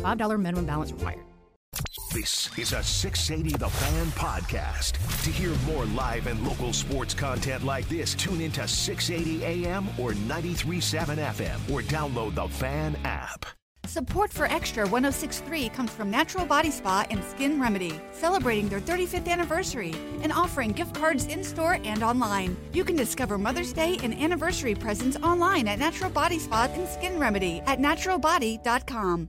$5 minimum balance required. This is a 680 The Fan podcast. To hear more live and local sports content like this, tune into 680 AM or 937 FM or download the Fan app. Support for Extra 1063 comes from Natural Body Spa and Skin Remedy, celebrating their 35th anniversary and offering gift cards in store and online. You can discover Mother's Day and anniversary presents online at Natural Body Spa and Skin Remedy at naturalbody.com.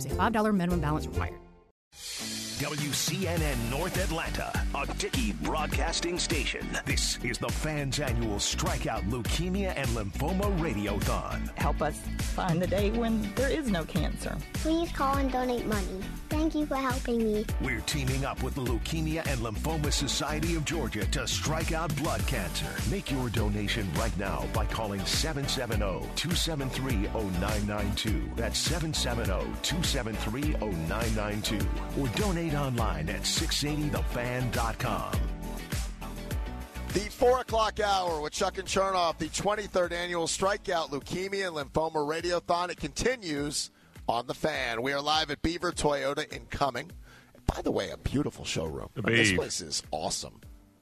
a $5 minimum balance required. WCNN North Atlanta, a Dickey broadcasting station. This is the fans' annual Strikeout Leukemia and Lymphoma Radiothon. Help us find the day when there is no cancer. Please call and donate money. Thank you for helping me. We're teaming up with the Leukemia and Lymphoma Society of Georgia to strike out blood cancer. Make your donation right now by calling 770-273-0992. That's 770-273-0992. Or donate online at 680thefan.com. The 4 o'clock hour with Chuck and Chernoff, the 23rd annual Strikeout Leukemia and Lymphoma Radiothon. It continues on the fan. We are live at Beaver Toyota in Cumming. By the way, a beautiful showroom. Mean, this place is awesome.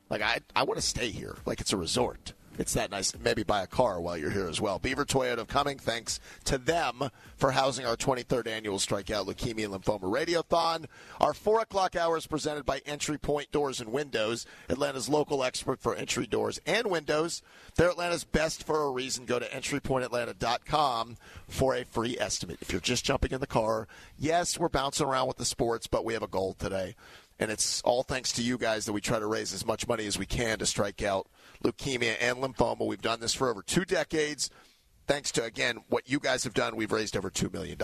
Like I, I want to stay here. Like it's a resort. It's that nice. Maybe buy a car while you're here as well. Beaver Toyota of Cumming. Thanks to them for housing our 23rd annual Strikeout Leukemia and Lymphoma Radiothon. Our four o'clock hour is presented by Entry Point Doors and Windows, Atlanta's local expert for entry doors and windows. They're Atlanta's best for a reason. Go to entrypointatlanta.com for a free estimate. If you're just jumping in the car, yes, we're bouncing around with the sports, but we have a goal today. And it's all thanks to you guys that we try to raise as much money as we can to strike out leukemia and lymphoma. We've done this for over two decades. Thanks to, again, what you guys have done, we've raised over $2 million.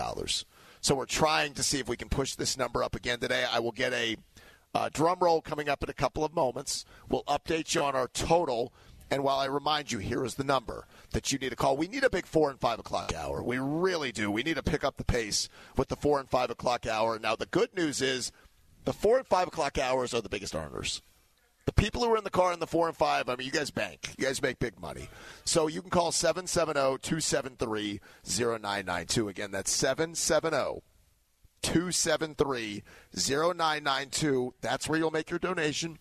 So we're trying to see if we can push this number up again today. I will get a uh, drum roll coming up in a couple of moments. We'll update you on our total. And while I remind you, here is the number that you need to call. We need a big four and five o'clock hour. We really do. We need to pick up the pace with the four and five o'clock hour. Now, the good news is the four and five o'clock hours are the biggest earners. The people who are in the car in the four and five, I mean, you guys bank. You guys make big money. So you can call 770 273 0992. Again, that's 770 273 0992. That's where you'll make your donation.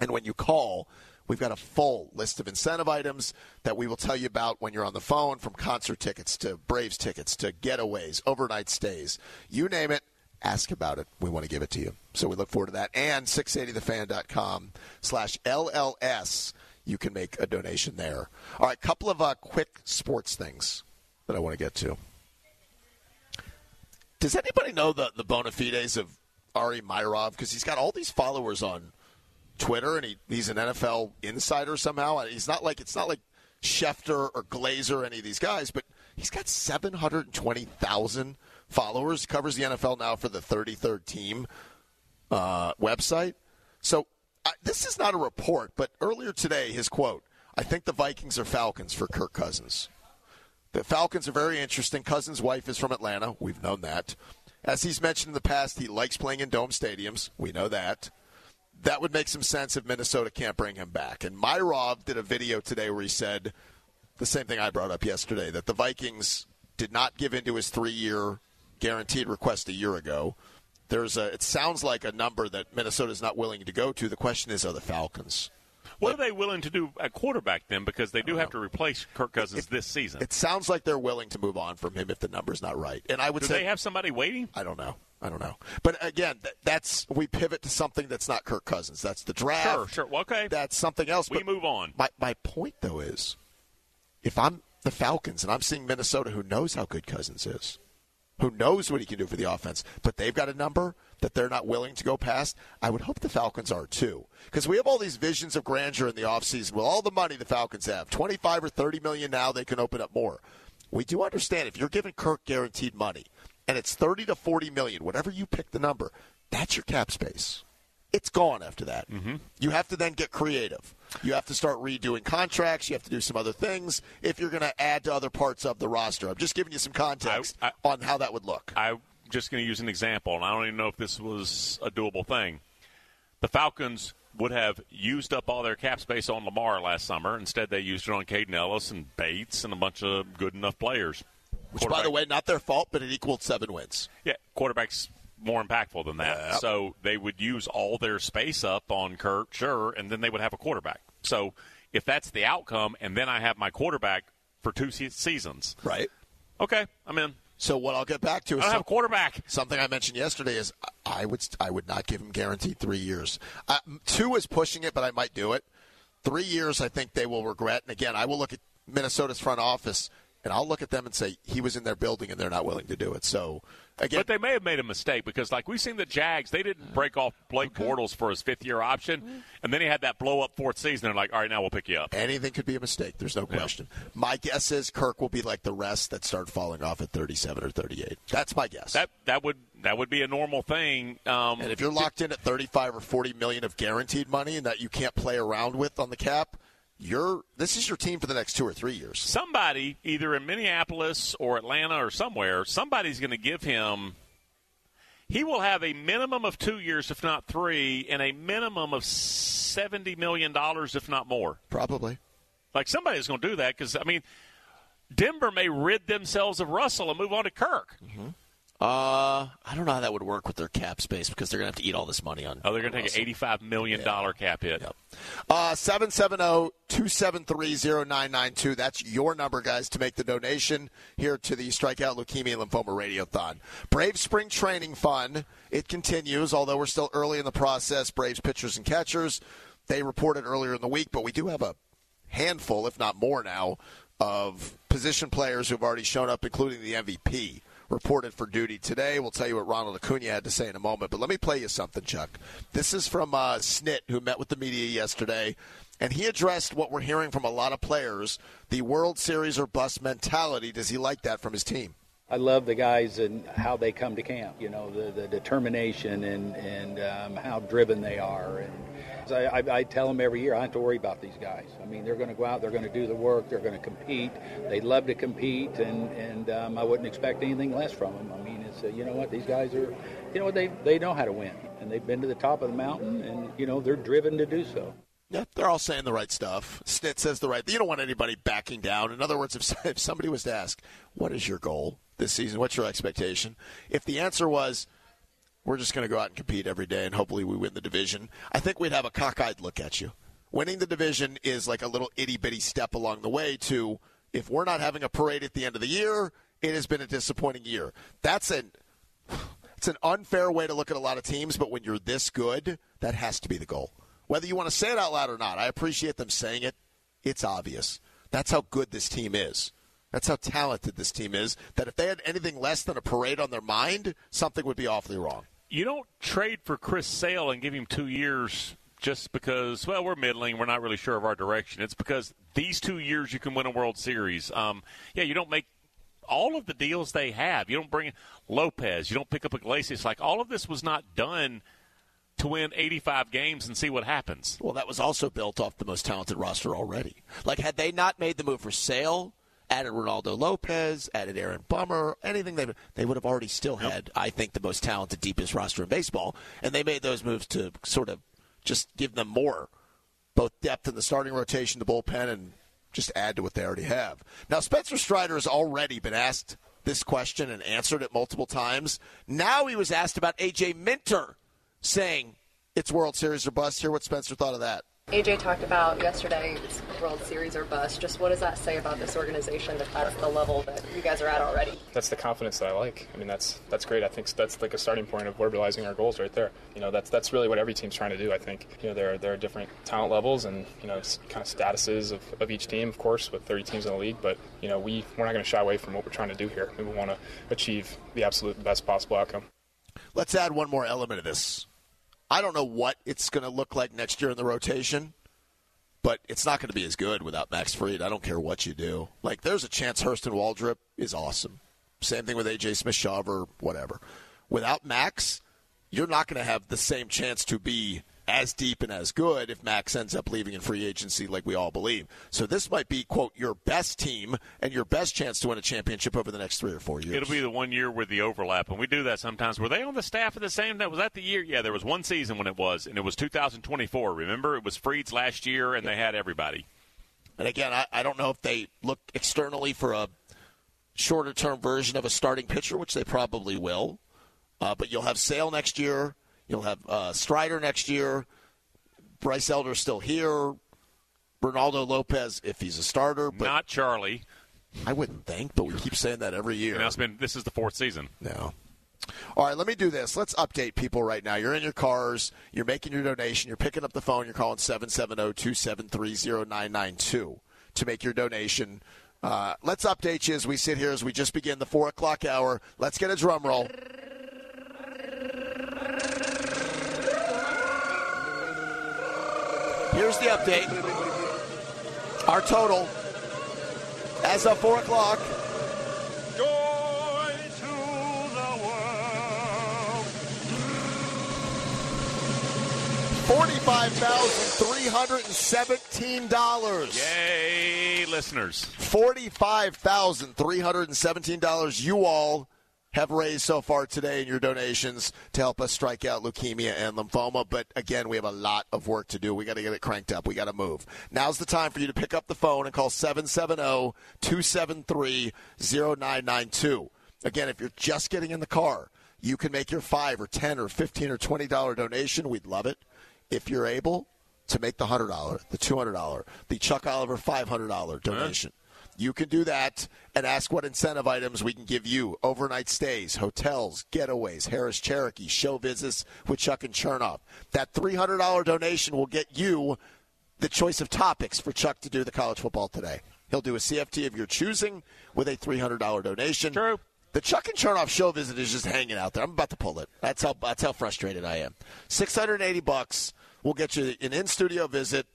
And when you call, we've got a full list of incentive items that we will tell you about when you're on the phone from concert tickets to Braves tickets to getaways, overnight stays. You name it ask about it. We want to give it to you. So we look forward to that. And 680thefan.com slash LLS. You can make a donation there. All right, couple of uh, quick sports things that I want to get to. Does anybody know the, the bona fides of Ari Meirov? Because he's got all these followers on Twitter, and he, he's an NFL insider somehow. He's not like it's not like Schefter or Glazer or any of these guys, but he's got 720,000 followers. Covers the NFL now for the 33rd team uh, website. So uh, this is not a report, but earlier today, his quote: "I think the Vikings are Falcons for Kirk Cousins." The Falcons are very interesting. Cousins' wife is from Atlanta. We've known that. As he's mentioned in the past, he likes playing in dome stadiums. We know that. That would make some sense if Minnesota can't bring him back. And Meirov did a video today where he said the same thing I brought up yesterday that the Vikings did not give into his three year guaranteed request a year ago. There's a. It sounds like a number that Minnesota is not willing to go to. The question is, are the Falcons? What are they willing to do at quarterback then? Because they do have to replace Kirk Cousins It- this season. It sounds like they're willing to move on from him if the number's not right. And I would do say they have somebody waiting? I don't know. I don't know. But again, th- that's we pivot to something that's not Kirk Cousins. That's the draft. Sure, sure. Well, okay. That's something else. We But move on. My my point though is, if I'm the Falcons and I'm seeing Minnesota, who knows how good Cousins is, who knows what he can do for the offense, but they've got a number that they're not willing to go past. I would hope the Falcons are too, because we have all these visions of grandeur in the offseason. With all the money the Falcons have, 25 or 30 million now, they can open up more. We do understand if you're giving Kirk guaranteed money and it's 30 to 40 million, whatever you pick the number, that's your cap space. It's gone after that. Mm-hmm. You have to then get creative. You have to start redoing contracts. You have to do some other things if you're going to add to other parts of the roster. I'm just giving you some context I- I- on how that would look. I'm just going to use an example, and I don't even know if this was a doable thing. The Falcons would have used up all their cap space on Lamar last summer. Instead, they used it on Kaden Elliss and Bates and a bunch of good enough players. Which, by the way, not their fault, but it equaled seven wins. Yeah, quarterback's more impactful than that. Yep. So they would use all their space up on Kirk, sure, and then they would have a quarterback. So if that's the outcome, and then I have my quarterback for two se- seasons, Right. okay, I'm in. So what I'll get back to I is don't have a quarterback. Something I mentioned yesterday is I would I would not give him guaranteed three years. Uh, two is pushing it, but I might do it. Three years, I think they will regret. And again, I will look at Minnesota's front office and I'll look at them and say he was in their building and they're not willing to do it. So again, But they may have made a mistake because, like we've seen the Jags, they didn't break off Blake Bortles for his fifth year option, and then he had that blow up fourth season. They're like, all right, now we'll pick you up. anything could be a mistake. There's no question. My guess is Kirk will be like the rest that start falling off at 37 or 38. That's my guess. That that would that would be a normal thing. Um, and if you're locked in at 35 or 40 million of guaranteed money and that you can't play around with on the cap, you're this is your team for the next two or three years. somebody either in Minneapolis or Atlanta or somewhere, somebody's going to give him. He will have a minimum of two years, if not three, and a minimum of seventy million dollars, if not more. Probably. Like somebody's going to do that because I mean, Denver may rid themselves of Russell and move on to Kirk. Mm-hmm. Uh, I don't know how that would work with their cap space because they're going to have to eat all this money on. Oh, they're going to take an eighty-five million dollar cap hit. Yep. Uh, 770-273-0992. That's your number, guys, to make the donation here to the Strikeout Leukemia Lymphoma Radiothon. Brave Spring Training Fun. It continues, although we're still early in the process. Braves pitchers and catchers. They reported earlier in the week, but we do have a handful, if not more now, of position players who've already shown up, including the MVP reported for duty today. We'll tell you what Ronald Acuna had to say in a moment. But let me play you something, Chuck. This is from uh, Snit, who met with the media yesterday, and he addressed what we're hearing from a lot of players: the World Series or bust mentality. Does he like that from his team? I love the guys and how they come to camp. You know, the, the determination and and um, how driven they are. And I, I, I tell them every year, I don't have to worry about these guys. I mean, they're going to go out, they're going to do the work, they're going to compete. They love to compete, and and um, I wouldn't expect anything less from them. I mean, it's uh, you know what these guys are, you know what they they know how to win, and they've been to the top of the mountain, and you know they're driven to do so. Yeah, they're all saying the right stuff. Snit says the right. You don't want anybody backing down. In other words, if, if somebody was to ask, "What is your goal this season? What's your expectation?" If the answer was, "We're just going to go out and compete every day, and hopefully we win the division," I think we'd have a cockeyed look at you. Winning the division is like a little itty bitty step along the way to if we're not having a parade at the end of the year, it has been a disappointing year. That's an it's an unfair way to look at a lot of teams, but when you're this good, that has to be the goal. Whether you want to say it out loud or not, I appreciate them saying it. It's obvious. That's how good this team is. That's how talented this team is. That if they had anything less than a parade on their mind, something would be awfully wrong. You don't trade for Chris Sale and give him two years just because, well, we're middling. We're not really sure of our direction. It's because these two years you can win a World Series. Um, yeah, you don't make all of the deals they have. You don't bring Lopez. You don't pick up Iglesias. Like, all of this was not done to win 85 games and see what happens. Well, that was also built off the most talented roster already. Like, had they not made the move for Sale, added Reynaldo Lopez, added Aaron Bummer, anything they they would have already still had, I think, the most talented, deepest roster in baseball. And they made those moves to sort of just give them more, both depth in the starting rotation, the bullpen, and just add to what they already have. Now, Spencer Strider has already been asked this question and answered it multiple times. Now he was asked about AJ Minter saying it's World Series or bust. Hear what Spencer thought of that. AJ talked about yesterday World Series or bust. Just what does that say about this organization that that's the level that you guys are at already? That's the confidence that I like. I mean, that's that's great. I think that's like a starting point of verbalizing our goals right there. You know, that's that's really what every team's trying to do. I think you know there are, there are different talent levels and you know kind of statuses of, of each team, of course, with 30 teams in the league. But you know we we're not going to shy away from what we're trying to do here. We want to achieve the absolute best possible outcome. Let's add one more element of this. I don't know what it's going to look like next year in the rotation but it's not going to be as good without Max Fried. I don't care what you do. Like, there's a chance Hurston Waldrep is awesome. Same thing with AJ smith or whatever. Without Max, you're not going to have the same chance to be as deep and as good if Max ends up leaving in free agency, like we all believe. So this might be quote your best team and your best chance to win a championship over the next three or four years. It'll be the one year with the overlap, and we do that sometimes. Were they on the staff at the same time? Was that the year? Yeah, there was one season when it was, and it was 2024. Remember, it was Fried's last year, and they had everybody. And again, I, I don't know if they look externally for a shorter term version of a starting pitcher, which they probably will. Uh, but you'll have Sale next year. You'll have uh, Strider next year. Bryce Elder still here. Reynaldo Lopez, if he's a starter, but not Charlie. I wouldn't think, but we keep saying that every year. And it's been this is the fourth season. No. All right, let me do this. Let's update people right now. You're in your cars, you're making your donation, you're picking up the phone, you're calling 770-273-0992 to make your donation. Uh, let's update you as we sit here as we just begin the 4 o'clock hour. Let's get a drum roll. Here's the update. Our total as of 4 o'clock. Joy to the world. $45,317. Yay, listeners. $45,317 you all have raised so far today in your donations to help us strike out leukemia and lymphoma. But again, we have a lot of work to do. We got to get it cranked up. We got to move. Now's the time for you to pick up the phone and call 770 273 0992. Again, if you're just getting in the car, you can make your 5 or 10 or 15 or $20 donation. We'd love it. If you're able to make the $100, the $200, the Chuck Oliver $500 donation. You can do that and ask what incentive items we can give you. Overnight stays, hotels, getaways, Harrah's Cherokee, show visits with Chuck and Chernoff. That $300 donation will get you the choice of topics for Chuck to do the college football today. He'll do a CFT of your choosing with a $300 donation. True. The Chuck and Chernoff show visit is just hanging out there. I'm about to pull it. That's how that's how frustrated I am. 680 bucks. We'll get you an in-studio visit.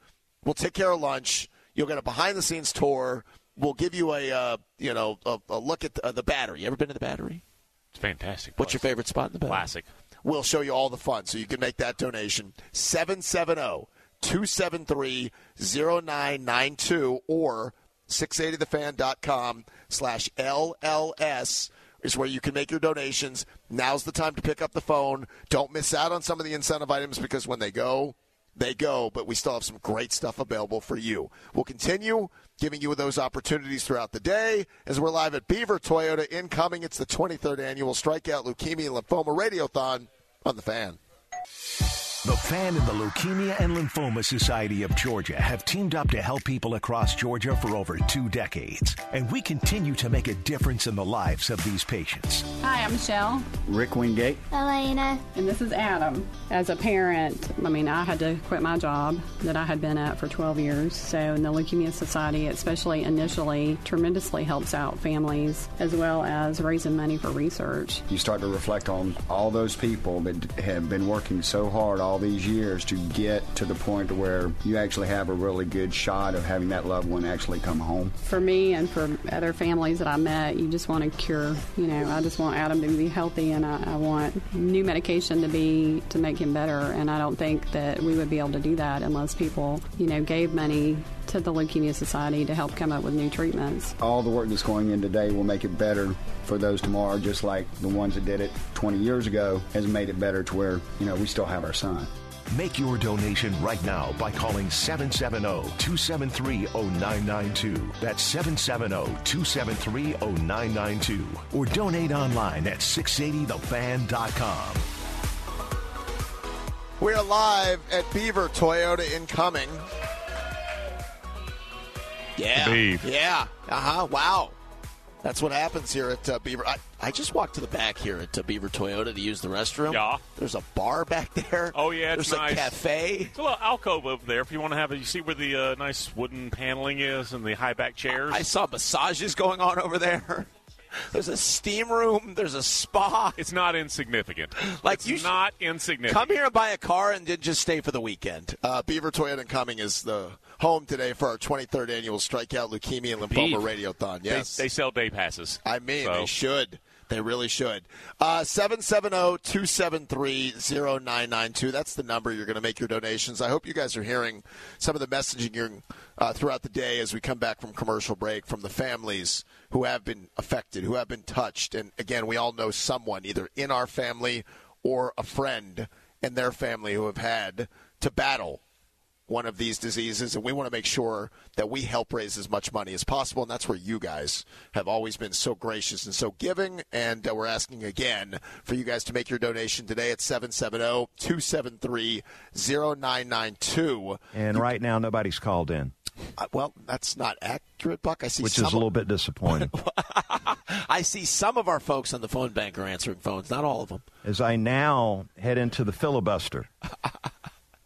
We'll take care of lunch. You'll get a behind-the-scenes tour we'll give you a uh, you know a, a look at the, uh, the, battery. You ever been to the battery? It's fantastic. Place. What's your favorite spot in the battery? Classic. We'll show you all the fun, so you can make that donation. 770 273 0992 or 680thefan.com slash LLS is where you can make your donations. Now's the time to pick up the phone. Don't miss out on some of the incentive items because when they go, they go, but we still have some great stuff available for you. We'll continue giving you those opportunities throughout the day as we're live at Beaver Toyota in Cumming. It's the 23rd annual Strikeout Leukemia Lymphoma Radiothon on the fan. The Fan and the Leukemia and Lymphoma Society of Georgia have teamed up to help people across Georgia for over two decades, and we continue to make a difference in the lives of these patients. Hi, I'm Michelle. Rick Wingate. Elena. And this is Adam. As a parent, I mean, I had to quit my job that I had been at for 12 years. So, in the Leukemia Society, especially initially, tremendously helps out families as well as raising money for research. You start to reflect on all those people that have been working so hard all all these years to get to the point where you actually have a really good shot of having that loved one actually come home. For me and for other families that I met, you just want to cure. You know, I just want Adam to be healthy, and I, I want new medication to be to make him better. And I don't think that we would be able to do that unless people, you know, gave money to the Leukemia Society to help come up with new treatments. All the work that's going in today will make it better for those tomorrow, just like the ones that did it 20 years ago has made it better to where, you know, we still have our son. Make your donation right now by calling 770-273-0992. That's 770-273-0992. Or donate online at 680thefan.com. We are live at Beaver Toyota in Cumming. Yeah. Yeah. Uh huh. Wow. That's what happens here at uh, Beaver. I, I just walked to the back here at uh, Beaver Toyota to use the restroom. Yeah. There's a bar back there. Oh yeah, it's There's nice. a cafe. It's a little alcove over there if you want to have it. You see where the uh, nice wooden paneling is and the high back chairs. I saw massages going on over there. There's a steam room. There's a spa. It's not insignificant. Like it's you not insignificant. Come here and buy a car and then just stay for the weekend. Uh, Beaver Toyota and Cumming is the home today for our 23rd annual Strikeout Leukemia and Lymphoma. Radiothon. Yes. They, sell day passes. I mean, So- they should. They really should. Uh, 770-273-0992. That's the number you're going to make your donations. I hope you guys are hearing some of the messaging uh, throughout the day as we come back from commercial break from the families who have been affected, who have been touched. And again, we all know someone either in our family or a friend in their family who have had to battle one of these diseases, and we want to make sure that we help raise as much money as possible. And that's where you guys have always been so gracious and so giving. And uh, we're asking again for you guys to make your donation today at 770 273 0992. And right now, nobody's called in, Uh, well, that's not accurate, Buck. I see which some is a little bit disappointing. I see some of our folks on the phone bank are answering phones, not all of them. As I now head into the filibuster,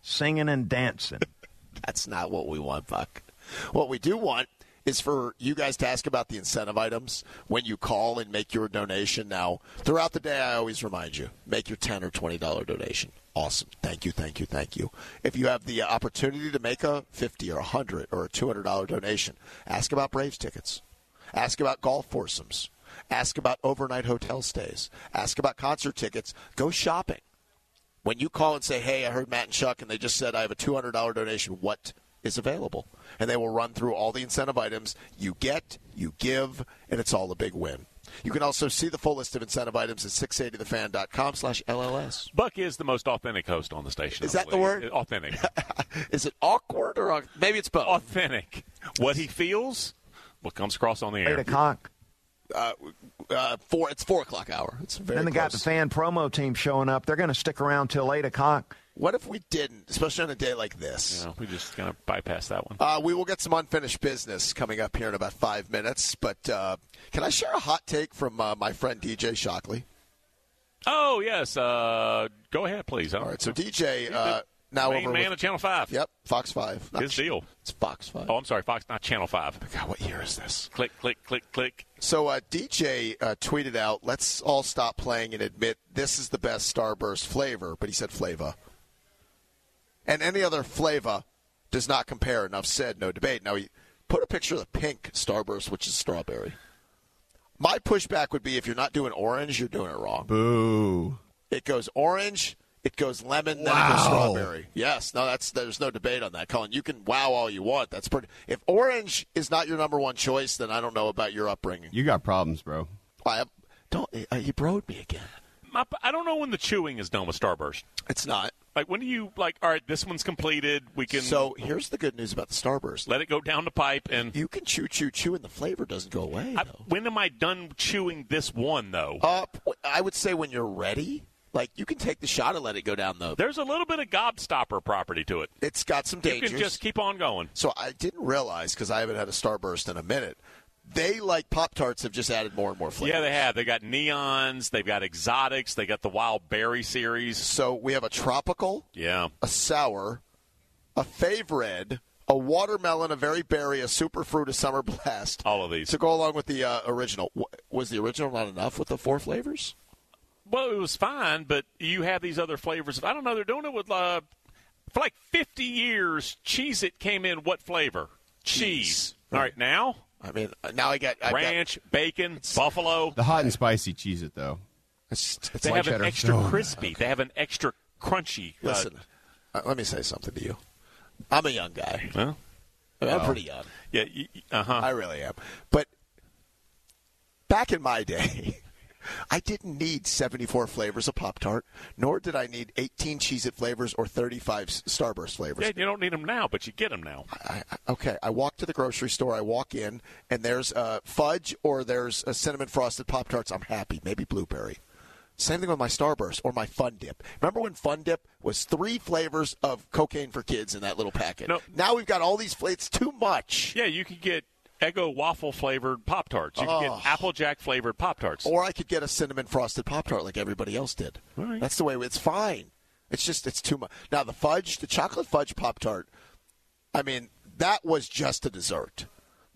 singing and dancing. That's not what we want, Buck. What we do want is for you guys to ask about the incentive items when you call and make your donation. Now, throughout the day, I always remind you make your ten or twenty dollar donation. Awesome, thank you, thank you, thank you. If you have the opportunity to make a fifty or a hundred or a two hundred dollar donation, ask about Braves tickets. Ask about golf foursomes. Ask about overnight hotel stays. Ask about concert tickets. Go shopping when you call and say, "Hey, I heard Matt and Chuck, and they just said I have a two hundred dollar donation. What is available?" And they will run through all the incentive items you get, you give, and it's all a big win. You can also see the full list of incentive items at 680thefan.com slash LLS. Buck is the most authentic host on the station. Is that the word? Authentic. Is it awkward or maybe it's both? authentic. What he feels, what comes across on the air. Eight o'clock. Uh, uh, four. It's four o'clock hour. It's very Then they got the fan promo team showing up. They're going to stick around till eight o'clock. What if we didn't, especially on a day like this? You know, we just going to bypass that one. Uh, we will get some unfinished business coming up here in about five minutes. But uh, can I share a hot take from uh, my friend DJ Shockley? Oh yes, uh, go ahead, please. All right, so DJ uh, now main over man with, of Channel Five. Yep, Fox Five. Not His Ch- deal. It's Fox Five. Oh, I'm sorry, Fox, not Channel Five. God, what year is this? Click, click, click, click. So uh, DJ uh, tweeted out, "Let's all stop playing and admit this is the best Starburst flavor." But he said flavor, and any other flavor does not compare. Enough said, no debate. Now he put a picture of the pink Starburst, which is strawberry. My pushback would be if you're not doing orange, you're doing it wrong. Boo. It goes orange, it goes lemon, then it Wow. goes strawberry. Yes, no, that's there's no debate on that, Colin. You can wow all you want. That's pretty. If orange is not your number one choice, then I don't know about your upbringing. You got problems, bro. I don't uh, you broed me again? My, I don't know when the chewing is done with Starburst. It's not. Like when do you like? All right, this one's completed. We can. So here's the good news about the Starburst. let it go down the pipe and. You can chew, chew, chew, and the flavor doesn't go away. I, though. when am I done chewing this one though? Uh, I would say when you're ready, like you can take the shot and let it go down though. There's a little bit of gobstopper property to it. It's got some You can just keep on going. So I didn't realize because I haven't had a Starburst in a minute. They like Pop Tarts have just added more and more flavors. Yeah, they have. They got neons. They've got exotics. They got the wild berry series. So we have a tropical, Yeah. a sour, a favorite a watermelon, a very berry, a super fruit, a summer blast. All of these. To go along with the uh, original. Was the original not enough with the four flavors? Well, it was fine, but you have these other flavors. I don't know. They're doing it with uh, for like 50 years. Cheez-It came in what flavor? Cheese. All right, now I mean, uh, now I got I've got- ranch, bacon, buffalo. The hot and spicy Cheez-It though. it's, it's They like have an extra Oh. crispy. They have an extra crunchy. uh, Listen, uh, let me say something to you. I'm a young guy. well, I mean, I'm pretty young. yeah. Uh huh. I really am. But back in my day, I didn't need 74 flavors of Pop Tart, nor did I need 18 Cheez It flavors or 35 Starburst flavors. Yeah, you don't need them now, but you get them now. I, I- okay, I walk to the grocery store, I walk in, and there's uh, fudge or there's a cinnamon frosted Pop Tarts. I'm happy. Maybe blueberry. Same thing with my Starburst or my Fun Dip. Remember when Fun Dip was three flavors of cocaine for kids in that little packet? No. Now we've got all these flavors. It's too much. Yeah, you could get Eggo waffle flavored Pop Tarts. You Oh. get Applejack flavored Pop Tarts. Or I could get a cinnamon frosted Pop Tart like everybody else did. That's the way it's fine. It's just it's too much. Now the fudge, the chocolate fudge Pop Tart. I mean, that was just a dessert.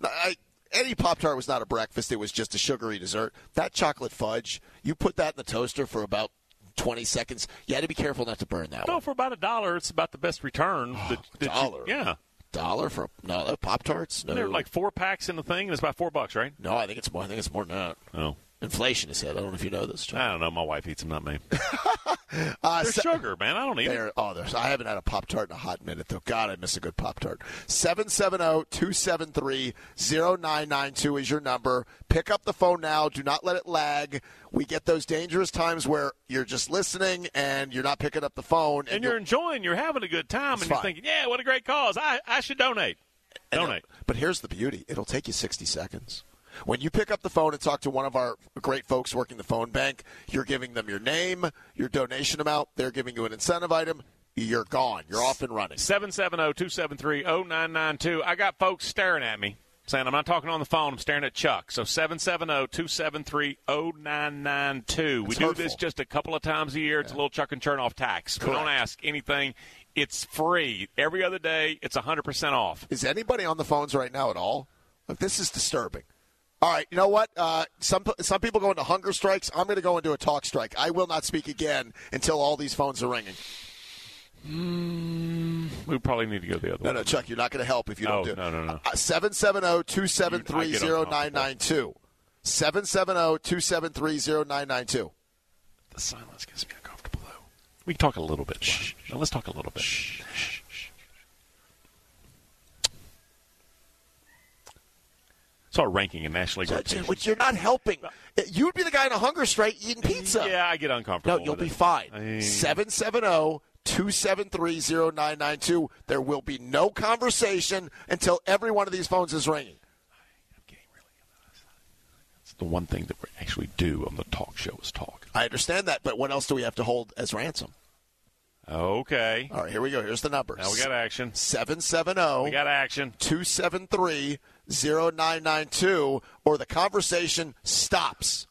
I, any Pop Tart was not a breakfast; it was just a sugary dessert. That chocolate fudge, you put that in the toaster for about twenty seconds. You had to be careful not to burn that No, one. for about a dollar, it's about the best return. Oh, that, that you- dollar? yeah. Dollar for no Pop Tarts? No, They're like four packs in the thing, and it's about four bucks, right? no. I think it's more. I think it's more than that. Oh. Inflation is hit. I don't know if you know this. I don't know. My wife eats them, not me. Uh, They're se- sugar, man. I don't eat it. oh, there's, I haven't had a Pop Tart in a hot minute, though. God, I miss a good Pop Tart. 770 273 0992 is your number. Pick up the phone now. Do not let it lag. We get those dangerous times where you're just listening and you're not picking up the phone. And you're enjoying, you're having a good time, and you're thinking, yeah, what a great cause. I, I should donate. and Donate. it'll- But here's the beauty it'll take you 60 seconds. When you pick up the phone and talk to one of our great folks working the phone bank, you're giving them your name, your donation amount, they're giving you an incentive item. You're gone. You're off and running. 770-273-0992. I got folks staring at me saying I'm not talking on the phone. I'm staring at Chuck. So 770-273-0992. We do hurtful. this just a couple of times a year. It's a little Chuck and Chernoff tax. We don't ask anything. It's free. Every other day, it's 100% off. Is anybody on the phones right now at all? Look, this is disturbing. All right, you know what? Uh, some some people go into hunger strikes. I'm going to go into a talk strike. I will not speak again until all these phones are ringing. We probably need to go the other No, way. no, no, Chuck, you're not going to help if you don't Oh, do it. no, no, no. Uh, 770-273-0992. 770-273-0992. The silence gets me uncomfortable, though. We can talk a little bit. Shh. Now, let's talk a little bit. Saw a ranking in National League. reputation. Which you're not helping. You'd be the guy in a hunger strike eating pizza. Yeah, I get uncomfortable. No, you'll be it. fine. I- 770 273 0992. There will be no conversation until every one of these phones is ringing. I'm getting really angry. It's the one thing that we actually do on the talk show is talk. I understand that, but what else do we have to hold as ransom? Okay. All right, here we go. Here's the numbers. Now we got action. 770 We got action. 273 0992, or the conversation stops.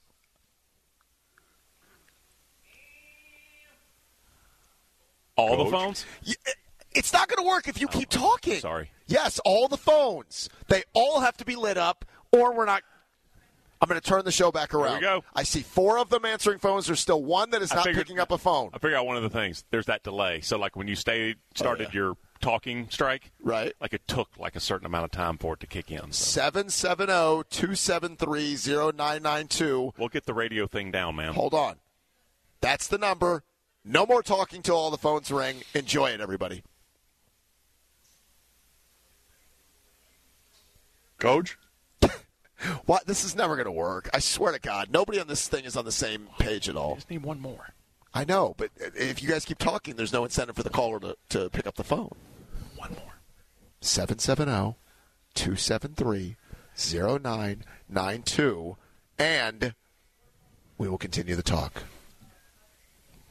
All the phones? It's not going to work if you keep oh, talking. Sorry. Yes, all the phones. They all have to be lit up, or we're not. I'm going to turn the show back around. There we go. I see four of them answering phones. There's still one that is not figured- picking up a phone. I figure out one of the things. There's that delay. So, like when you stayed, started oh, your talking strike, right? Like it took like a certain amount of time for it to kick in. So 770 273 0992. we'll get the radio thing down, man. Hold on. That's the number. No more talking till all the phones ring. Enjoy it, everybody. Coach? What? This is never going to work. I swear to God. Nobody on this thing is on the same page at all. Just need one more. I know, but if you guys keep talking, there's no incentive for the caller to, to pick up the phone. One more. 770 273 0992. And we will continue the talk.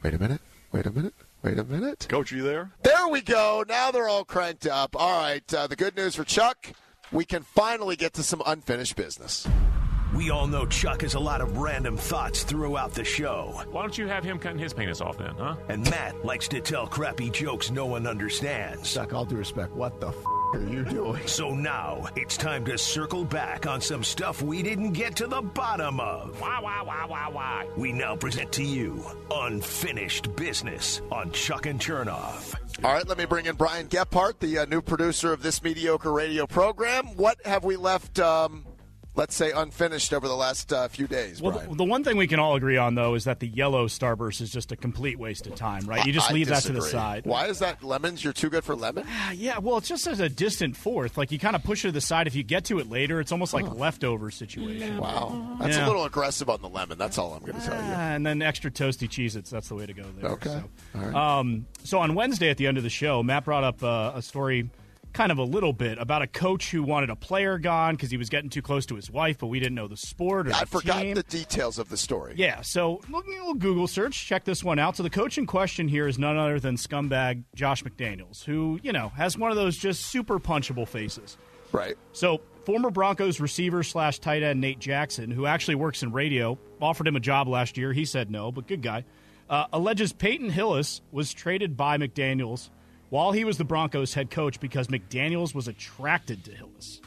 Wait a minute. Wait a minute. Wait a minute. Coach, are you there? There we go. Now they're all cranked up. All right. Uh, the good news for Chuck we can finally get to some unfinished business. We all know Chuck has a lot of random thoughts throughout the show. Why don't you have him cutting his penis off then, huh? And Matt likes to tell crappy jokes no one understands. Chuck, all due respect, what the f- are you doing? So now it's time to circle back on some stuff we didn't get to the bottom of. Why, why, why, why, why? We now present to you Unfinished Business on Chuck and Chernoff. All right, let me bring in Brian Gephardt, the uh, new producer of this mediocre radio program. What have we left, um, let's say, unfinished over the last uh, few days, Well, the, the one thing we can all agree on, though, is that the yellow Starburst is just a complete waste of time, right? You just I leave that to the side. Why is that? Lemons? You're too good for lemon? Ah, Yeah, well, it's just as a distant fourth. Like you kind of push it to the side. If you get to it later, it's almost like a leftover situation. Wow. That's Yeah. a little aggressive on the lemon. That's all I'm going to tell you. Ah, and then extra toasty Cheez-Its. That's the way to go there. Okay. So. Right. Um, so on Wednesday at the end of the show, Matt brought up uh, a story kind of a little bit about a coach who wanted a player gone because he was getting too close to his wife, but we didn't know the sport or I the forgot team. the details of the story. Yeah, so look a little Google search, check this one out. So the coach in question here is none other than scumbag Josh McDaniels, who, you know, has one of those just super punchable faces. Right. So former Broncos receiver slash tight end Nate Jackson, who actually works in radio, offered him a job last year. He said no, but good guy. Uh, alleges Peyton Hillis was traded by McDaniels while he was the Broncos head coach because McDaniels was attracted to Hillis.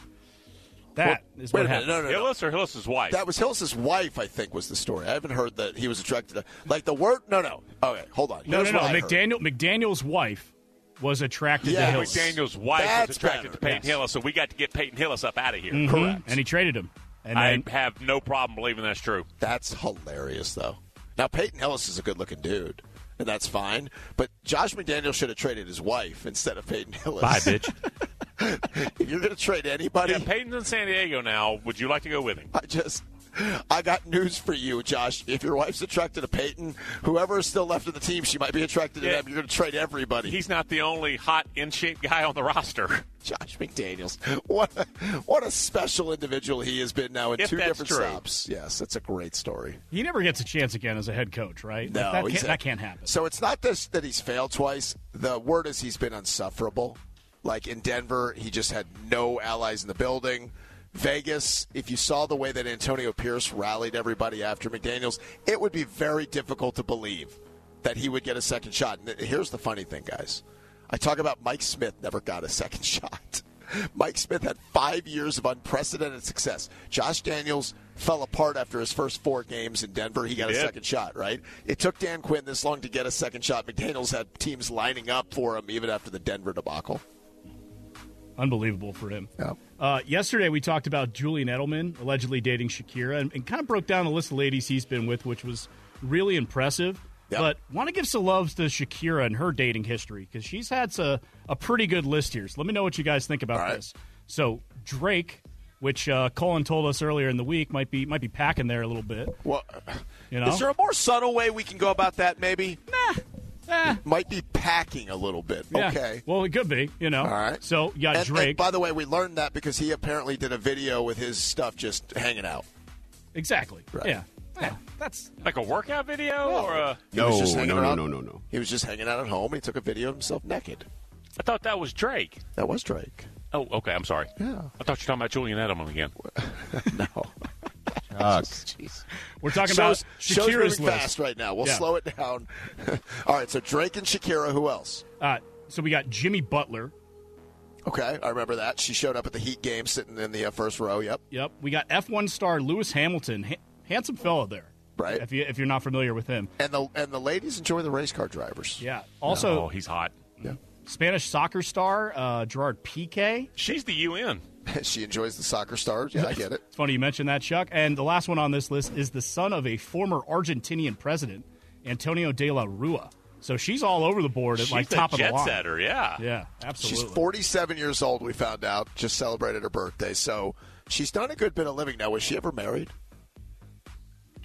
That is Wait what a minute, happened. no, no, no. Hillis or Hillis's wife? That was Hillis's wife, I think, was the story. I haven't heard that he was attracted to. Like the word? No, no. Okay, hold on. No, Here's no, no. what McDaniel, McDaniel's wife was attracted Yeah, to Hillis. McDaniel's wife That's was attracted better. to Peyton Yes. Hillis, so we got to get Peyton Hillis up out of here. Mhm. Correct. And he traded him. And I then, have no problem believing that's true. That's hilarious, though. Now Peyton Hillis is a good-looking dude, and that's fine. But Josh McDaniel should have traded his wife instead of Peyton Hillis. Bye, bitch. if you're going to trade anybody, Yeah, Peyton's in San Diego now. Would you like to go with him? I just. I got news for you, Josh. If your wife's attracted to Peyton, whoever is still left in the team, she might be attracted to Yeah. them. You're going to trade everybody. He's not the only hot, in shape guy on the roster. Josh McDaniels. What a, what a special individual he has been now in If two different true. stops. Yes, that's a great story. he never gets a chance again as a head coach, right? Like, No, that, can't, a- that can't happen. So it's not this that he's failed twice. The word is he's been unsufferable. Like in Denver, he just had no allies in the building. Vegas, if you saw the way that Antonio Pierce rallied everybody after McDaniels, it would be very difficult to believe that he would get a second shot. And here's the funny thing, guys. I talk about Mike Smith never got a second shot. Mike Smith had five years of unprecedented success. Josh Daniels fell apart after his first four games in Denver. He got He a second shot, right? It took Dan Quinn this long to get a second shot. McDaniels had teams lining up for him even after the Denver debacle. Unbelievable for him. Yeah. Uh, yesterday, we talked about Julian Edelman allegedly dating Shakira and, and kind of broke down the list of ladies he's been with, which was really impressive. Yep. But want to give some loves to Shakira and her dating history because she's had a, a pretty good list here. So let me know what you guys think about right. this. So Drake, which uh, Colin told us earlier in the week, might be might be packing there a little bit. Well, You know, is there a more subtle way we can go about that? Maybe Eh, might be packing a little bit. yeah. Okay. Well, it could be. You know. All right. So you got And, Drake. and by the way, we learned that because he apparently did a video with his stuff just hanging out. exactly. Right. Yeah. Yeah. That's Like a workout video or a. No, no, no, out- no, no, no. He was just hanging out at home. He took a video of himself naked. I thought that was Drake. That was Drake. Oh, okay. I'm sorry. Yeah. I thought you were talking about Julian Edelman again. no. Chuck. Jeez. we're talking Show's, about show's Shakira's moving list. fast right now. We'll Yeah. slow it down. All right, so Drake and Shakira. Who else? Uh, so we got Jimmy Butler. Okay, I remember that. She showed up at the Heat game, sitting in the uh, first row. Yep. Yep. We got F1 star Lewis Hamilton. Ha- handsome fellow there. Right. If you if you're not familiar with him. And the and the ladies enjoy the race car drivers. Yeah. Also, oh, he's hot. Yeah. Spanish soccer star uh, Gerard Piqué. She's the UN. she enjoys the soccer stars. Yeah, I get it. It's funny you mentioned that, Chuck. And the last one on this list is the son of a former Argentinian president, Antonio de la Rua. So she's all over the board at She's like the top of jet the line. setter, yeah. Yeah, absolutely. She's 47 years old. We found out. Just celebrated her birthday, so she's done a good bit of living now. Was she ever married?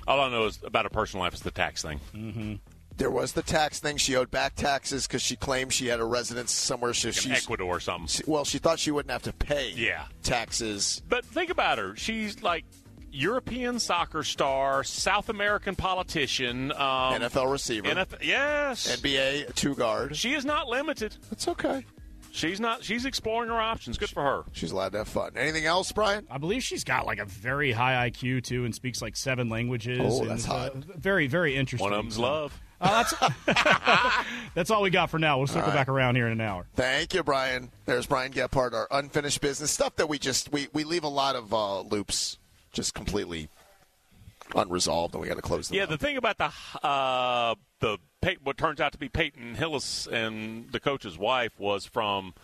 All I know is about her personal life is the tax thing. Mm-hmm. There was the tax thing. She owed back taxes because she claimed she had a residence somewhere. So In she's Ecuador or something. she- well, she thought she wouldn't have to pay Yeah. taxes. But think about her. She's like European soccer star, South American politician, um, NFL receiver, NFL, yes, NBA two guard. She is not limited. That's okay. She's not. She's exploring her options. Good for her. She's allowed to have fun. Anything else, Brian? I believe she's got like a very high IQ too, and speaks like seven languages. Oh, that's is, hot. uh, very, very interesting. One of them's So, love. uh, that's that's all we got for now. We'll circle All right. back around here in an hour. Thank you, Brian. There's Brian Gephardt, our unfinished business stuff that we just we, we leave a lot of uh, loops just completely unresolved, and we got to close them. Yeah, up. the thing about the uh, the Pey- what turns out to be Peyton Hillis and the coach's wife was from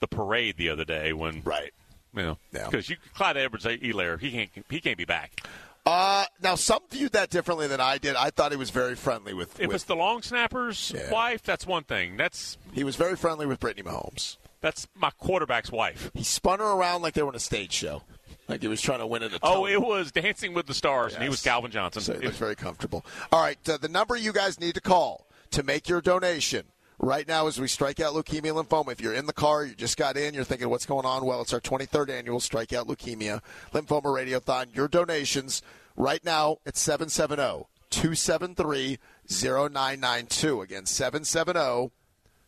the parade the other day when right. You know, Yeah. because you Clyde Edwards-Helaire, he can't he can't be back. Uh, now some viewed that differently than I did. I thought he was very friendly with. If with it's the long snapper's Yeah. wife, that's one thing. That's he was very friendly with Brittany Mahomes. that's my quarterback's wife. He spun her around like they were in a stage show, like he was trying to win at a. Oh, it was Dancing with the Stars, and he was Calvin Johnson. So It- was very comfortable. All right, uh, the number you guys need to call to make your donation right now as we strike out leukemia and lymphoma. If you're in the car, you just got in, you're thinking, what's going on? Well, it's our 23rd annual Strike Out Leukemia Lymphoma Radiothon. Your donations right now at 770 273 0992. Again, 770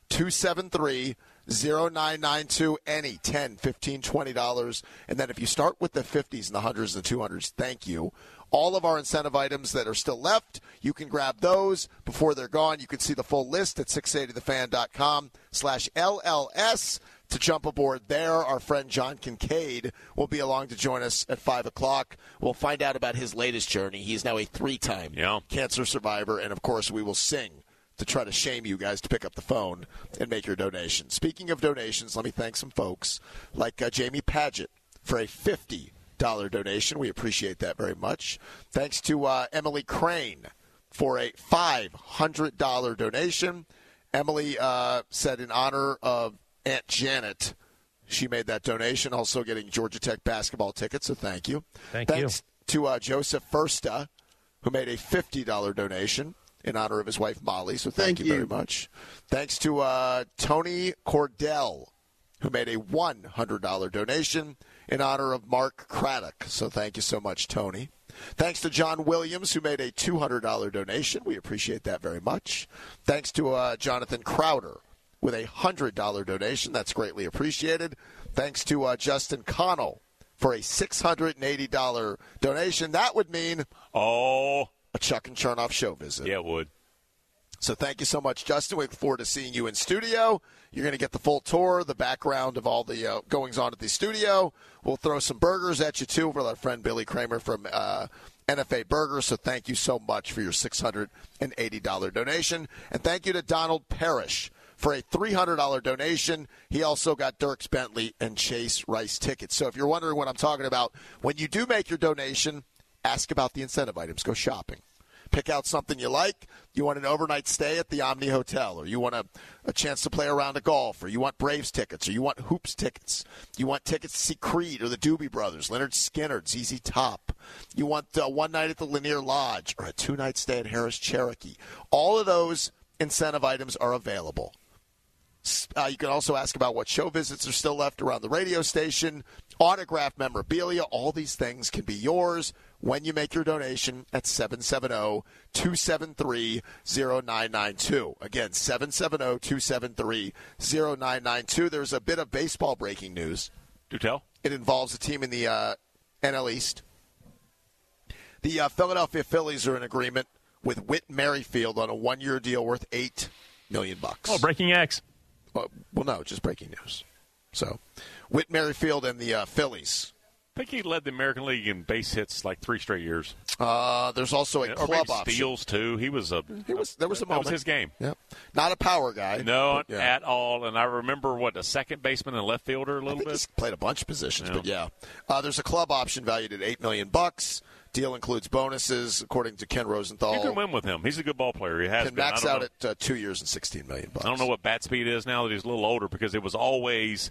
273 0992 any 10 15 20 dollars. And then if you start with the 50s and the hundreds and the 200s thank you. All of our incentive items that are still left you can grab those. Before they're gone you can see the full list at 680thefan.com slash lls to jump aboard there. Our friend john kincaid will be along to join us at 5 o'clock. We'll find out about his latest journey. He's now a three-time Yeah. cancer survivor. And of course we will sing to try to shame you guys to pick up the phone and make your donation. Speaking of donations, let me thank some folks like uh, Jamie Paget for a fifty dollar donation. We appreciate that very much. Thanks to uh, Emily Crane for a five hundred dollar donation. Emily uh, said in honor of Aunt Janet. She made that donation, also getting Georgia Tech basketball tickets. So thank you. Thank you. Thanks to uh, Joseph Firsta, who made a fifty dollar donation in honor of his wife Molly. So thank, Thank you you. very much. Thanks to uh, Tony Cordell, who made a one hundred dollar donation in honor of Mark Craddock. So thank you so much, Tony. Thanks to John Williams, who made a $200 donation. We appreciate that very much. Thanks to uh, Jonathan Crowder with a $100 donation. That's greatly appreciated. Thanks to uh, Justin Connell for a $680 donation. That would mean oh a Chuck and Chernoff show visit. Yeah, it would. So thank you so much, Justin. We look forward to seeing you in studio. You're going to get the full tour, the background of all the uh, goings on at the studio. We'll throw some burgers at you too with our friend Billy Kramer from uh, NFA Burgers. So thank you so much for your $680 donation, and thank you to Donald Parrish for a $300 donation. He also got Dierks Bentley and Chase Rice tickets. So if you're wondering what I'm talking about, when you do make your donation, ask about the incentive items. Go shopping. Pick out something you like. You want an overnight stay at the Omni Hotel, or you want a, a chance to play around a golf, or you want Braves tickets, or you want Hoops tickets. You want tickets to see Creed or the Doobie Brothers, Lynyrd Skynyrd, ZZ Top. You want uh, one night at the Lanier Lodge, or a two night stay at Harrah's Cherokee. All of those incentive items are available. Uh, you can also ask about what show visits are still left around the radio station, autograph memorabilia. All these things can be yours when you make your donation at 770 273 0992. Again, 770 273 0992. There's a bit of baseball breaking news. Do tell. It involves a team in the uh, NL East. The uh, Philadelphia Phillies are in agreement with Whit Merrifield on a one-year deal worth eight million bucks. Oh, breaking X. Well, well, no, just breaking news. So, Whit Merrifield and the uh, Phillies. I think he led the American League in base hits like three straight years. Uh, there's also a or club option. steals too. He was a. He was there was a moment. that was his game. Yep. Not a power guy. No, but, yeah. at all. And I remember what a second baseman and left fielder a little bit. he's played a bunch of positions, Yeah. but yeah. Uh, there's a club option valued at eight million bucks. Deal includes bonuses, according to Ken Rosenthal. You can win with him. He's a good ball player. He has Can been. Max out know. at uh, two years and sixteen million bucks. I don't know what bat speed is now that he's a little older because it was always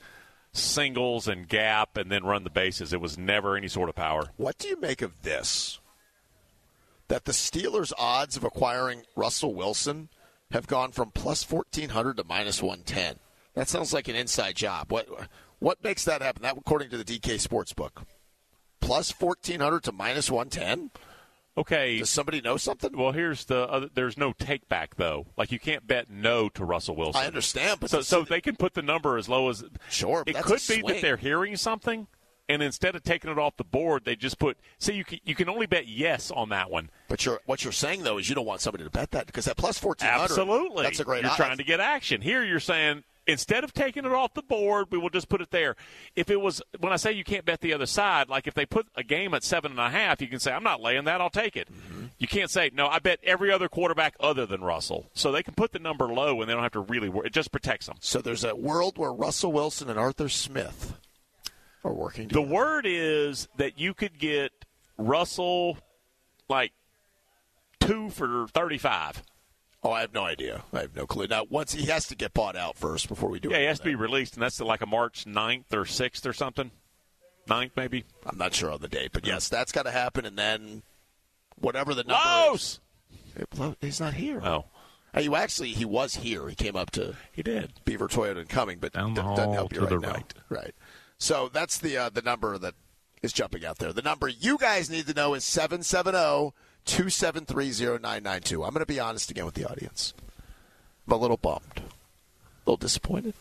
singles and gap and then run the bases. It was never any sort of power. What do you make of this? That the Steelers' odds of acquiring Russell Wilson have gone from plus 1400 to minus 110. That sounds like an inside job. What what makes that happen? That according to the DK Sportsbook. Plus 1400 to minus 110? Okay. Does somebody know something? Well, here's the other, there's no take back though. Like you can't bet no to Russell Wilson. I understand, but so so they can put the number as low as Sure, but It could be that they're hearing something, and instead of taking it off the board, they just put. See, you can, you can only bet yes on that one. But you're, what you're saying though is you don't want somebody to bet that because that plus 1400 Absolutely, That's a great You're trying to get action. Here, you're saying instead of taking it off the board, we will just put it there. If it was when I say you can't bet the other side, like if they put a game at seven and a half, you can say I'm not laying that. I'll take it. Mm-hmm. You can't say no. I bet every other quarterback other than Russell, so they can put the number low and they don't have to really. worry. It just protects them. So there's a world where Russell Wilson and Arthur Smith are working Together. The word is that you could get Russell like two for thirty-five. Oh, I have no idea. I have no clue. Now, once he has to get bought out first before we do Yeah, it. he has to be released, and that's like a March 9th or 6th or something. 9th, maybe. I'm not sure on the date, but yes, that's got to happen, and then whatever the number Los! is. He's not here. Oh. You actually, he was here. He came up to he did Beaver Toyota and Cumming, but Down the doesn't help you to right the now. right. Right. So that's the uh, the number that is jumping out there. The number you guys need to know is 770 273 0992. I'm going to be honest again with the audience. I'm a little bummed, a little disappointed.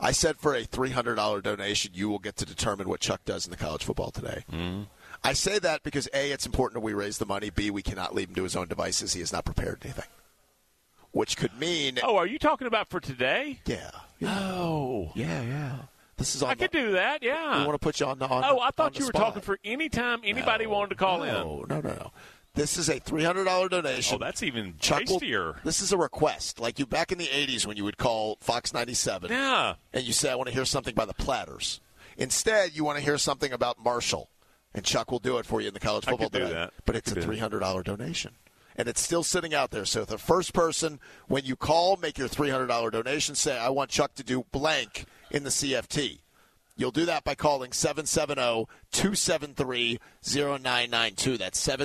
I said for a $300 donation, you will get to determine what Chuck does in the college football today. Mm-hmm. I say that because A, it's important that we raise the money. B, we cannot leave him to his own devices. He has not prepared anything. Which could mean. Oh, are you talking about for today? Yeah. Oh. Yeah, yeah. This is on I could do that, yeah. We want to put you on the. On oh, the- I thought you were spot. talking for any time anybody wanted to call in. No, no, no, no. This is a three hundred dollar donation. Oh, that's even Chuck will- tastier. this is a request, like you back in the '80s when you would call Fox 97. Yeah. And you say, "I want to hear something by the Platters." Instead, you want to hear something about Marshall, and Chuck will do it for you in the college I football could do that. But it's a three hundred dollar donation, and it's still sitting out there. So the first person, when you call, make your three hundred dollar donation. Say, "I want Chuck to do blank in the CFT." You'll do that by calling oh, 770-273-0992. That's oh,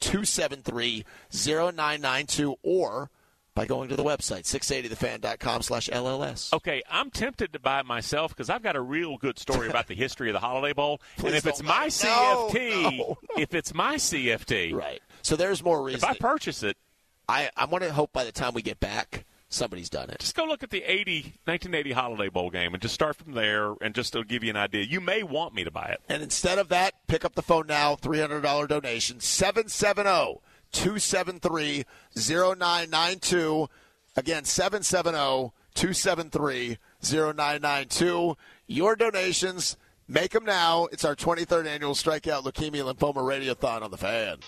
770-273-0992 or by going to the website 680thefan.com slash LLS. Okay, I'm tempted to buy it myself because I've got a real good story about the history of the Holiday Bowl. and if it's my lie. No, CFT, no, if it's my CFT, right? So there's more reason. If I purchase it, I I want to hope by the time we get back, somebody's done it. just go look at the 80, 1980 Holiday Bowl game and just start from there, and just to give you an idea. You may want me to buy it. And instead of that, pick up the phone now, $300 donation, oh, 770 273 0992. Again, oh, 770 273 0992. Your donations, make them now. It's our 23rd annual Strikeout Leukemia Lymphoma Radiothon on the fan.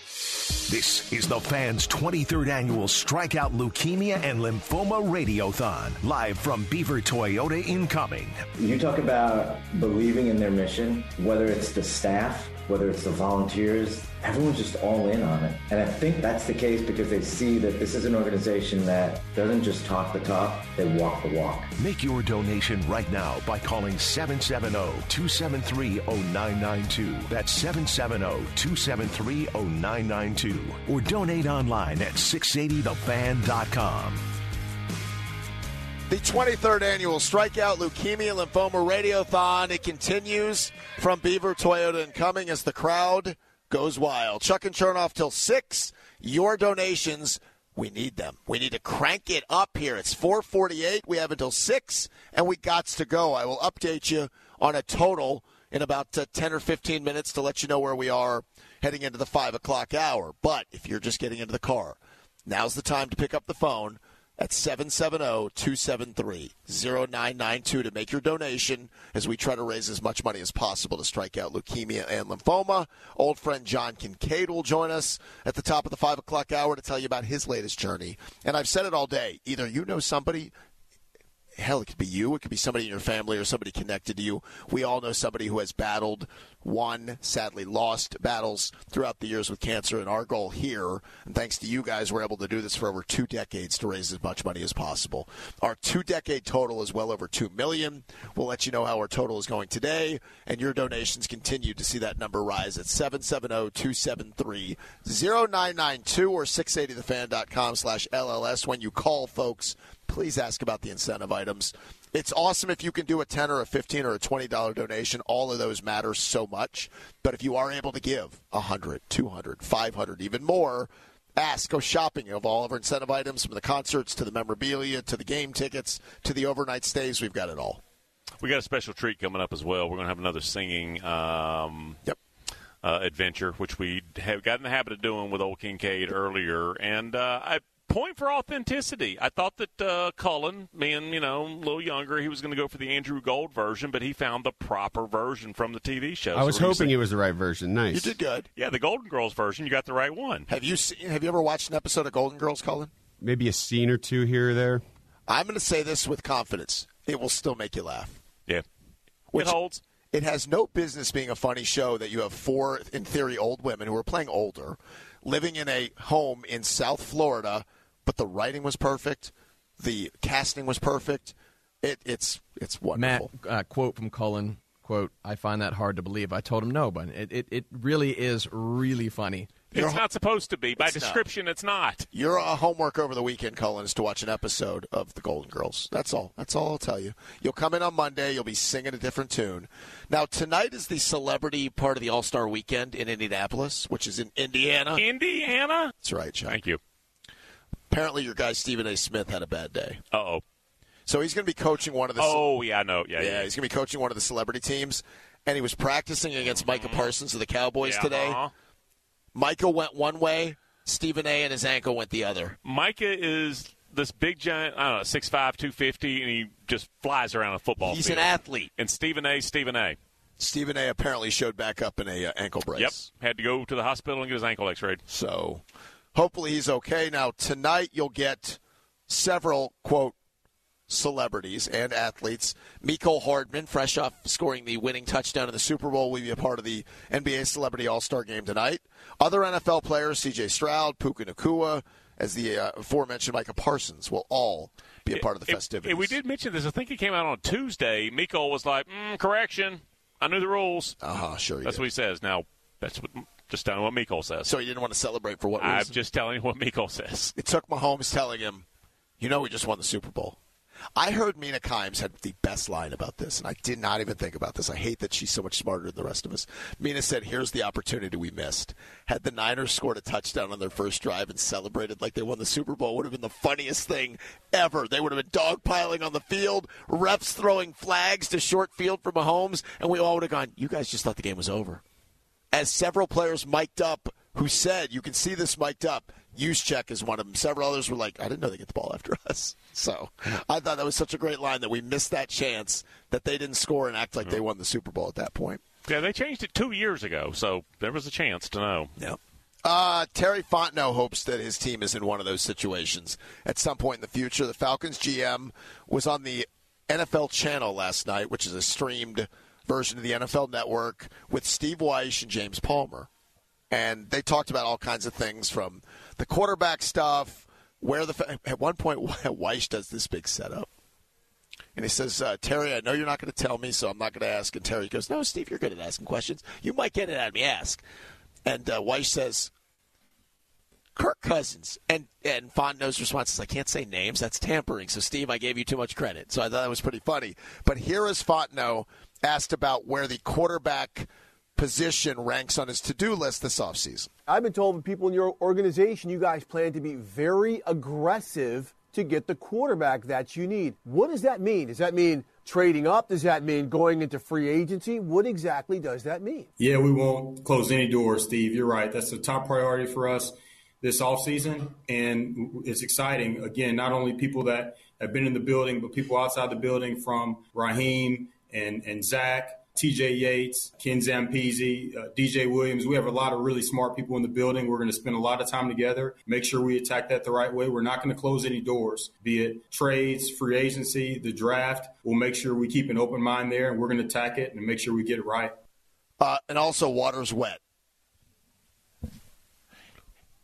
This is the Fans' 23rd annual Strikeout Leukemia and Lymphoma Radiothon, live from Beaver Toyota in Cumming. You talk about believing in their mission, whether it's the staff, whether it's the volunteers, everyone's just all in on it. And I think that's the case because they see that this is an organization that doesn't just talk the talk, they walk the walk. Make your donation right now by calling 770-273-0992. That's 770-273-0992. Or donate online at 680thefan.com. The 23rd annual Strikeout Leukemia Lymphoma Radiothon. It continues from Beaver Toyota and Cumming as the crowd goes wild. Chuck and Chernoff till 6. Your donations, we need them. We need to crank it up here. It's 448. We have until 6, and we got to go. I will update you on a total in about uh, 10 or 15 minutes to let you know where we are heading into the 5 o'clock hour. But if you're just getting into the car, now's the time to pick up the phone at oh, 770-273-0992 to make your donation as we try to raise as much money as possible to strike out leukemia and lymphoma. Old friend John Kincaid will join us at the top of the 5 o'clock hour to tell you about his latest journey. And I've said it all day. Either you know somebody hell, it could be you, it could be somebody in your family or somebody connected to you. We all know somebody who has battled, won, sadly lost battles throughout the years with cancer. And our goal here, and thanks to you guys, we're able to do this for over two decades to raise as much money as possible. Our two decade total is well over two million. We'll let you know how our total is going today, and your donations continue to see that number rise at 770-273-0992 or 680thefan.com slash LLS. When you call, folks, please ask about the incentive items. It's awesome if you can do a 10 or a 15 or a $20 donation. All of those matter so much. But if you are able to give 100, 200, 500, even more, ask, go shopping of all of our incentive items from the concerts to the memorabilia to the game tickets to the overnight stays. We've got it all. We got a special treat coming up as well. We're going to have another singing um, yep. uh, adventure, which we have got in the habit of doing with Old Kincaid earlier. And uh, I point for authenticity. I thought that uh, Cullen, being you know a little younger, he was going to go for the Andrew Gold version, but he found the proper version from the TV show. I was So hoping it was the right version. Nice. You did good. Yeah, the Golden Girls version. You got the right one. Have you seen? Have you ever watched an episode of Golden Girls, Cullen? Maybe a scene or two here or there. I'm going to say this with confidence. It will still make you laugh. Yeah. Which it holds. It has no business being a funny show that you have four, in theory, old women who are playing older, living in a home in South Florida, but the writing was perfect, the casting was perfect. It, it's it's wonderful. Matt, uh, quote from Cullen, quote, I find that hard to believe. I told him no, but it, it, it really is really funny. It's You're- not supposed to be. By It's not. description, it's not. Your uh, homework over the weekend, Cullen, is to watch an episode of The Golden Girls. That's all. That's all I'll tell you. You'll come in on Monday. You'll be singing a different tune. Now tonight is the celebrity part of the All Star Weekend in Indianapolis, which is in Indiana. Indiana. That's right, John. Thank you. Apparently, your guy Stephen A. Smith had a bad day. Oh. So he's going to be coaching one of the. Oh yeah, I know. Yeah, yeah, yeah. he's going to be coaching one of the celebrity teams, and he was practicing against Micah Parsons of the Cowboys Yeah, today. uh-huh. Micah went one way, Stephen A. and his ankle went the other. Micah is this big giant. I don't know, six five, two fifty, and he just flies around a football. He's field. an athlete. And Stephen A. Stephen A. Stephen A. apparently showed back up in a uh, ankle brace. Yep. Had to go to the hospital and get his ankle X-rayed. So hopefully he's okay. Now, tonight you'll get several, quote, celebrities and athletes. Mecole Hardman, fresh off scoring the winning touchdown in the Super Bowl, will be a part of the NBA Celebrity All Star game tonight. Other NFL players, CJ Stroud, Puka Nacua, as the uh, aforementioned Micah Parsons, will all be a part of the festivities. we did mention this. I think it came out on Tuesday. Miko was like, mm, "Correction, I knew the rules." Uh huh. Sure. That's what he says. Now, that's what just telling what Mecole says. So he didn't want to celebrate for what I'm just telling you what Mecole says. It took Mahomes telling him, "You know, we just won the Super Bowl." I heard Mina Kimes had the best line about this, and I did not even think about this. I hate that she's so much smarter than the rest of us. Mina said, "Here's the opportunity we missed. Had the Niners scored a touchdown on their first drive and celebrated like they won the Super Bowl, would have been the funniest thing ever. They would have been dogpiling on the field, refs throwing flags to short field for Mahomes, and we all would have gone, "You guys just thought the game was over." As several players mic'd up who said, you can see this mic'd up. Juszczyk is one of them. Several others were like, I didn't know they get the ball after us. So I thought that was such a great line that we missed that chance that they didn't score and act like they won the Super Bowl at that point. Yeah, they changed it two years ago, so there was a chance to know. Yeah. Uh, Terry Fontenot hopes that his team is in one of those situations at some point in the future. The Falcons GM was on the NFL channel last night, which is a streamed version of the NFL network, with Steve Wyche and James Palmer. And they talked about all kinds of things from the quarterback stuff, where the. At one point, Weish does this big setup. And he says, uh, Terry, I know you're not going to tell me, so I'm not going to ask. And Terry goes, No, Steve, you're good at asking questions. You might get it out of me. Ask. And uh, Wyche says, Kirk Cousins. And and Fontenot's response is, I can't say names. That's tampering. So, Steve, I gave you too much credit. So I thought that was pretty funny. But here is Fontenot asked about where the quarterback position ranks on his to do list this offseason. I've been told from people in your organization you guys plan to be very aggressive to get the quarterback that you need. What does that mean? Does that mean trading up? Does that mean going into free agency? What exactly does that mean? Yeah, we won't close any doors, Steve. You're right. That's the top priority for us this offseason. And it's exciting. Again, not only people that have been in the building, but people outside the building from Raheem and, and Zach, TJ Yates, Ken Zampese, uh, DJ Williams. We have a lot of really smart people in the building. We're going to spend a lot of time together, make sure we attack that the right way. We're not going to close any doors, be it trades, free agency, the draft. We'll make sure we keep an open mind there and we're going to attack it and make sure we get it right. Uh, and also, water's wet.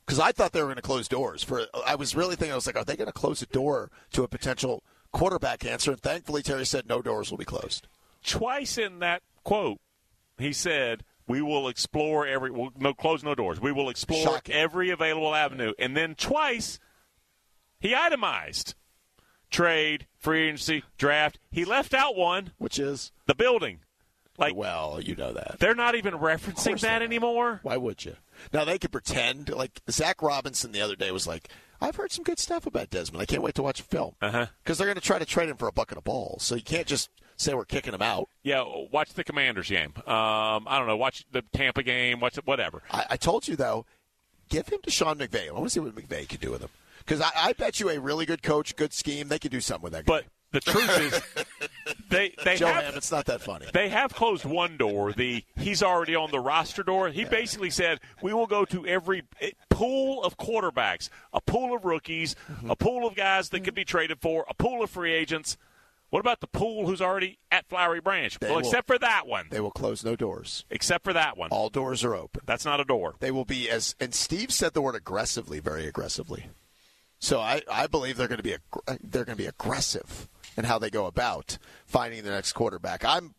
Because I thought they were going to close doors. For I was really thinking, I was like, are they going to close a door to a potential quarterback answer? And thankfully, Terry said no doors will be closed. Twice in that quote, he said, "We will explore every we'll, no close no doors. We will explore Shocking. every available avenue." And then twice, he itemized trade, free agency, draft. He left out one, which is the building. Like, well, you know that they're not even referencing that anymore. Why would you? Now they could pretend. Like Zac Robinson the other day was like, "I've heard some good stuff about Desmond. I can't wait to watch a film." Uh-huh. Because they're going to try to trade him for a bucket of balls. So you can't just say we're kicking him out. Yeah, watch the Commanders game. Um, I don't know. Watch the Tampa game. Watch it. Whatever. I, I told you though, give him to Sean McVay. I want to see what McVay can do with him. Because I, I bet you a really good coach, good scheme, they could do something with that. Guy. But the truth is, they they Joe have Ham, it's not that funny. They have closed one door. The he's already on the roster door. He basically said we will go to every eh, pool of quarterbacks, a pool of rookies, Mm-hmm. a pool of guys that could be traded for, a pool of free agents. What about the pool who's already at Flowery Branch? They well, will- except for that one. They will close no doors. Except for that one. All doors are open. That's not a door. They will be as and Steve said the word aggressively, very aggressively. So I, I believe they're going to be aggr- uh, they're going to be aggressive in how they go about finding the next quarterback. I'm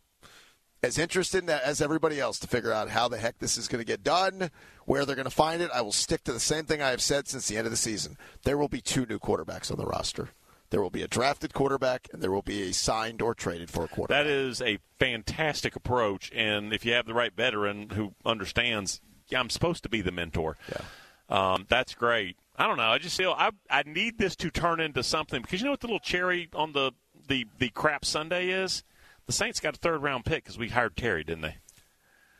as interested in that as everybody else to figure out how the heck this is going to get done, where they're going to find it. I will stick to the same thing I have said since the end of the season. There will be two new quarterbacks on the roster. There will be a drafted quarterback, and there will be a signed or traded for a quarterback. That is a fantastic approach, and if you have the right veteran who understands, yeah, I'm supposed to be the mentor. Yeah. Um, that's great. I don't know. I just feel I I need this to turn into something because you know what the little cherry on the the the crap Sunday is. The Saints got a third round pick because we hired Terry, didn't they?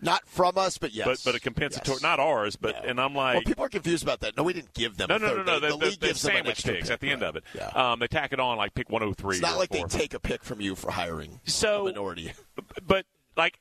Not from us, but yes. But but a compensatory, Yes. not ours. But and I'm like, well, people are confused about that. No, we didn't give them. no, a no, no, no. The, The, the league gives them an extra picks pick. at the end Right. of it. Yeah. Um, they tack it on like pick 103. It's not like they take a pick from you for hiring So- a minority. but like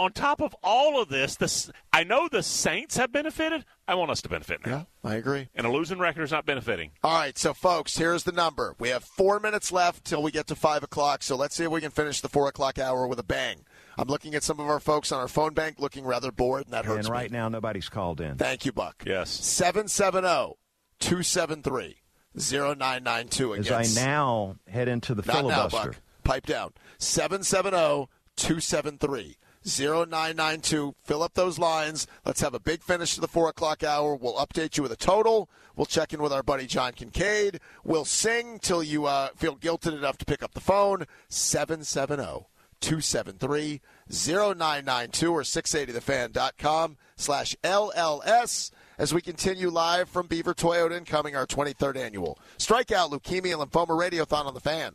on top of all of this, this I know the Saints have benefited. I want us to benefit now. I agree. And a losing record is not benefiting. All right, so folks, here's the number. We have four minutes left till we get to five o'clock. So let's see if we can finish the four o'clock hour with a bang. I'm looking at some of our folks on our phone bank looking rather bored, and that hurts And me. right now, nobody's called in. Thank you, Buck. Yes. 770 273 0992. As I now head into the Not now, filibuster. Buck. Pipe down. oh, 770 273 0992. Fill up those lines. Let's have a big finish to the 4 o'clock hour. We'll update you with a total. We'll check in with our buddy John Kincaid. We'll sing till you uh, feel guilted enough to pick up the phone. 770 273 0992 or 680thefan.com slash LLS as we continue live from Beaver Toyota in Cumming our 23rd annual Strikeout Leukemia and Lymphoma Radiothon on the fan.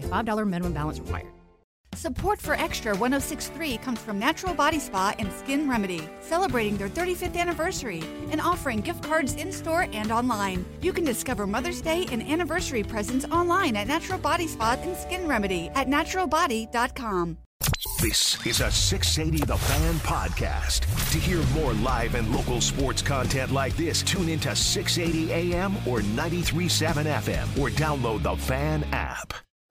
a $5 minimum balance required. Support for Extra 1063 comes from Natural Body Spa and Skin Remedy, celebrating their 35th anniversary and offering gift cards in store and online. You can discover Mother's Day and anniversary presents online at Natural Body Spa and Skin Remedy at naturalbody.com. This is a 680 The Fan podcast. To hear more live and local sports content like this, tune into 680 AM or 93.7 FM or download the Fan app.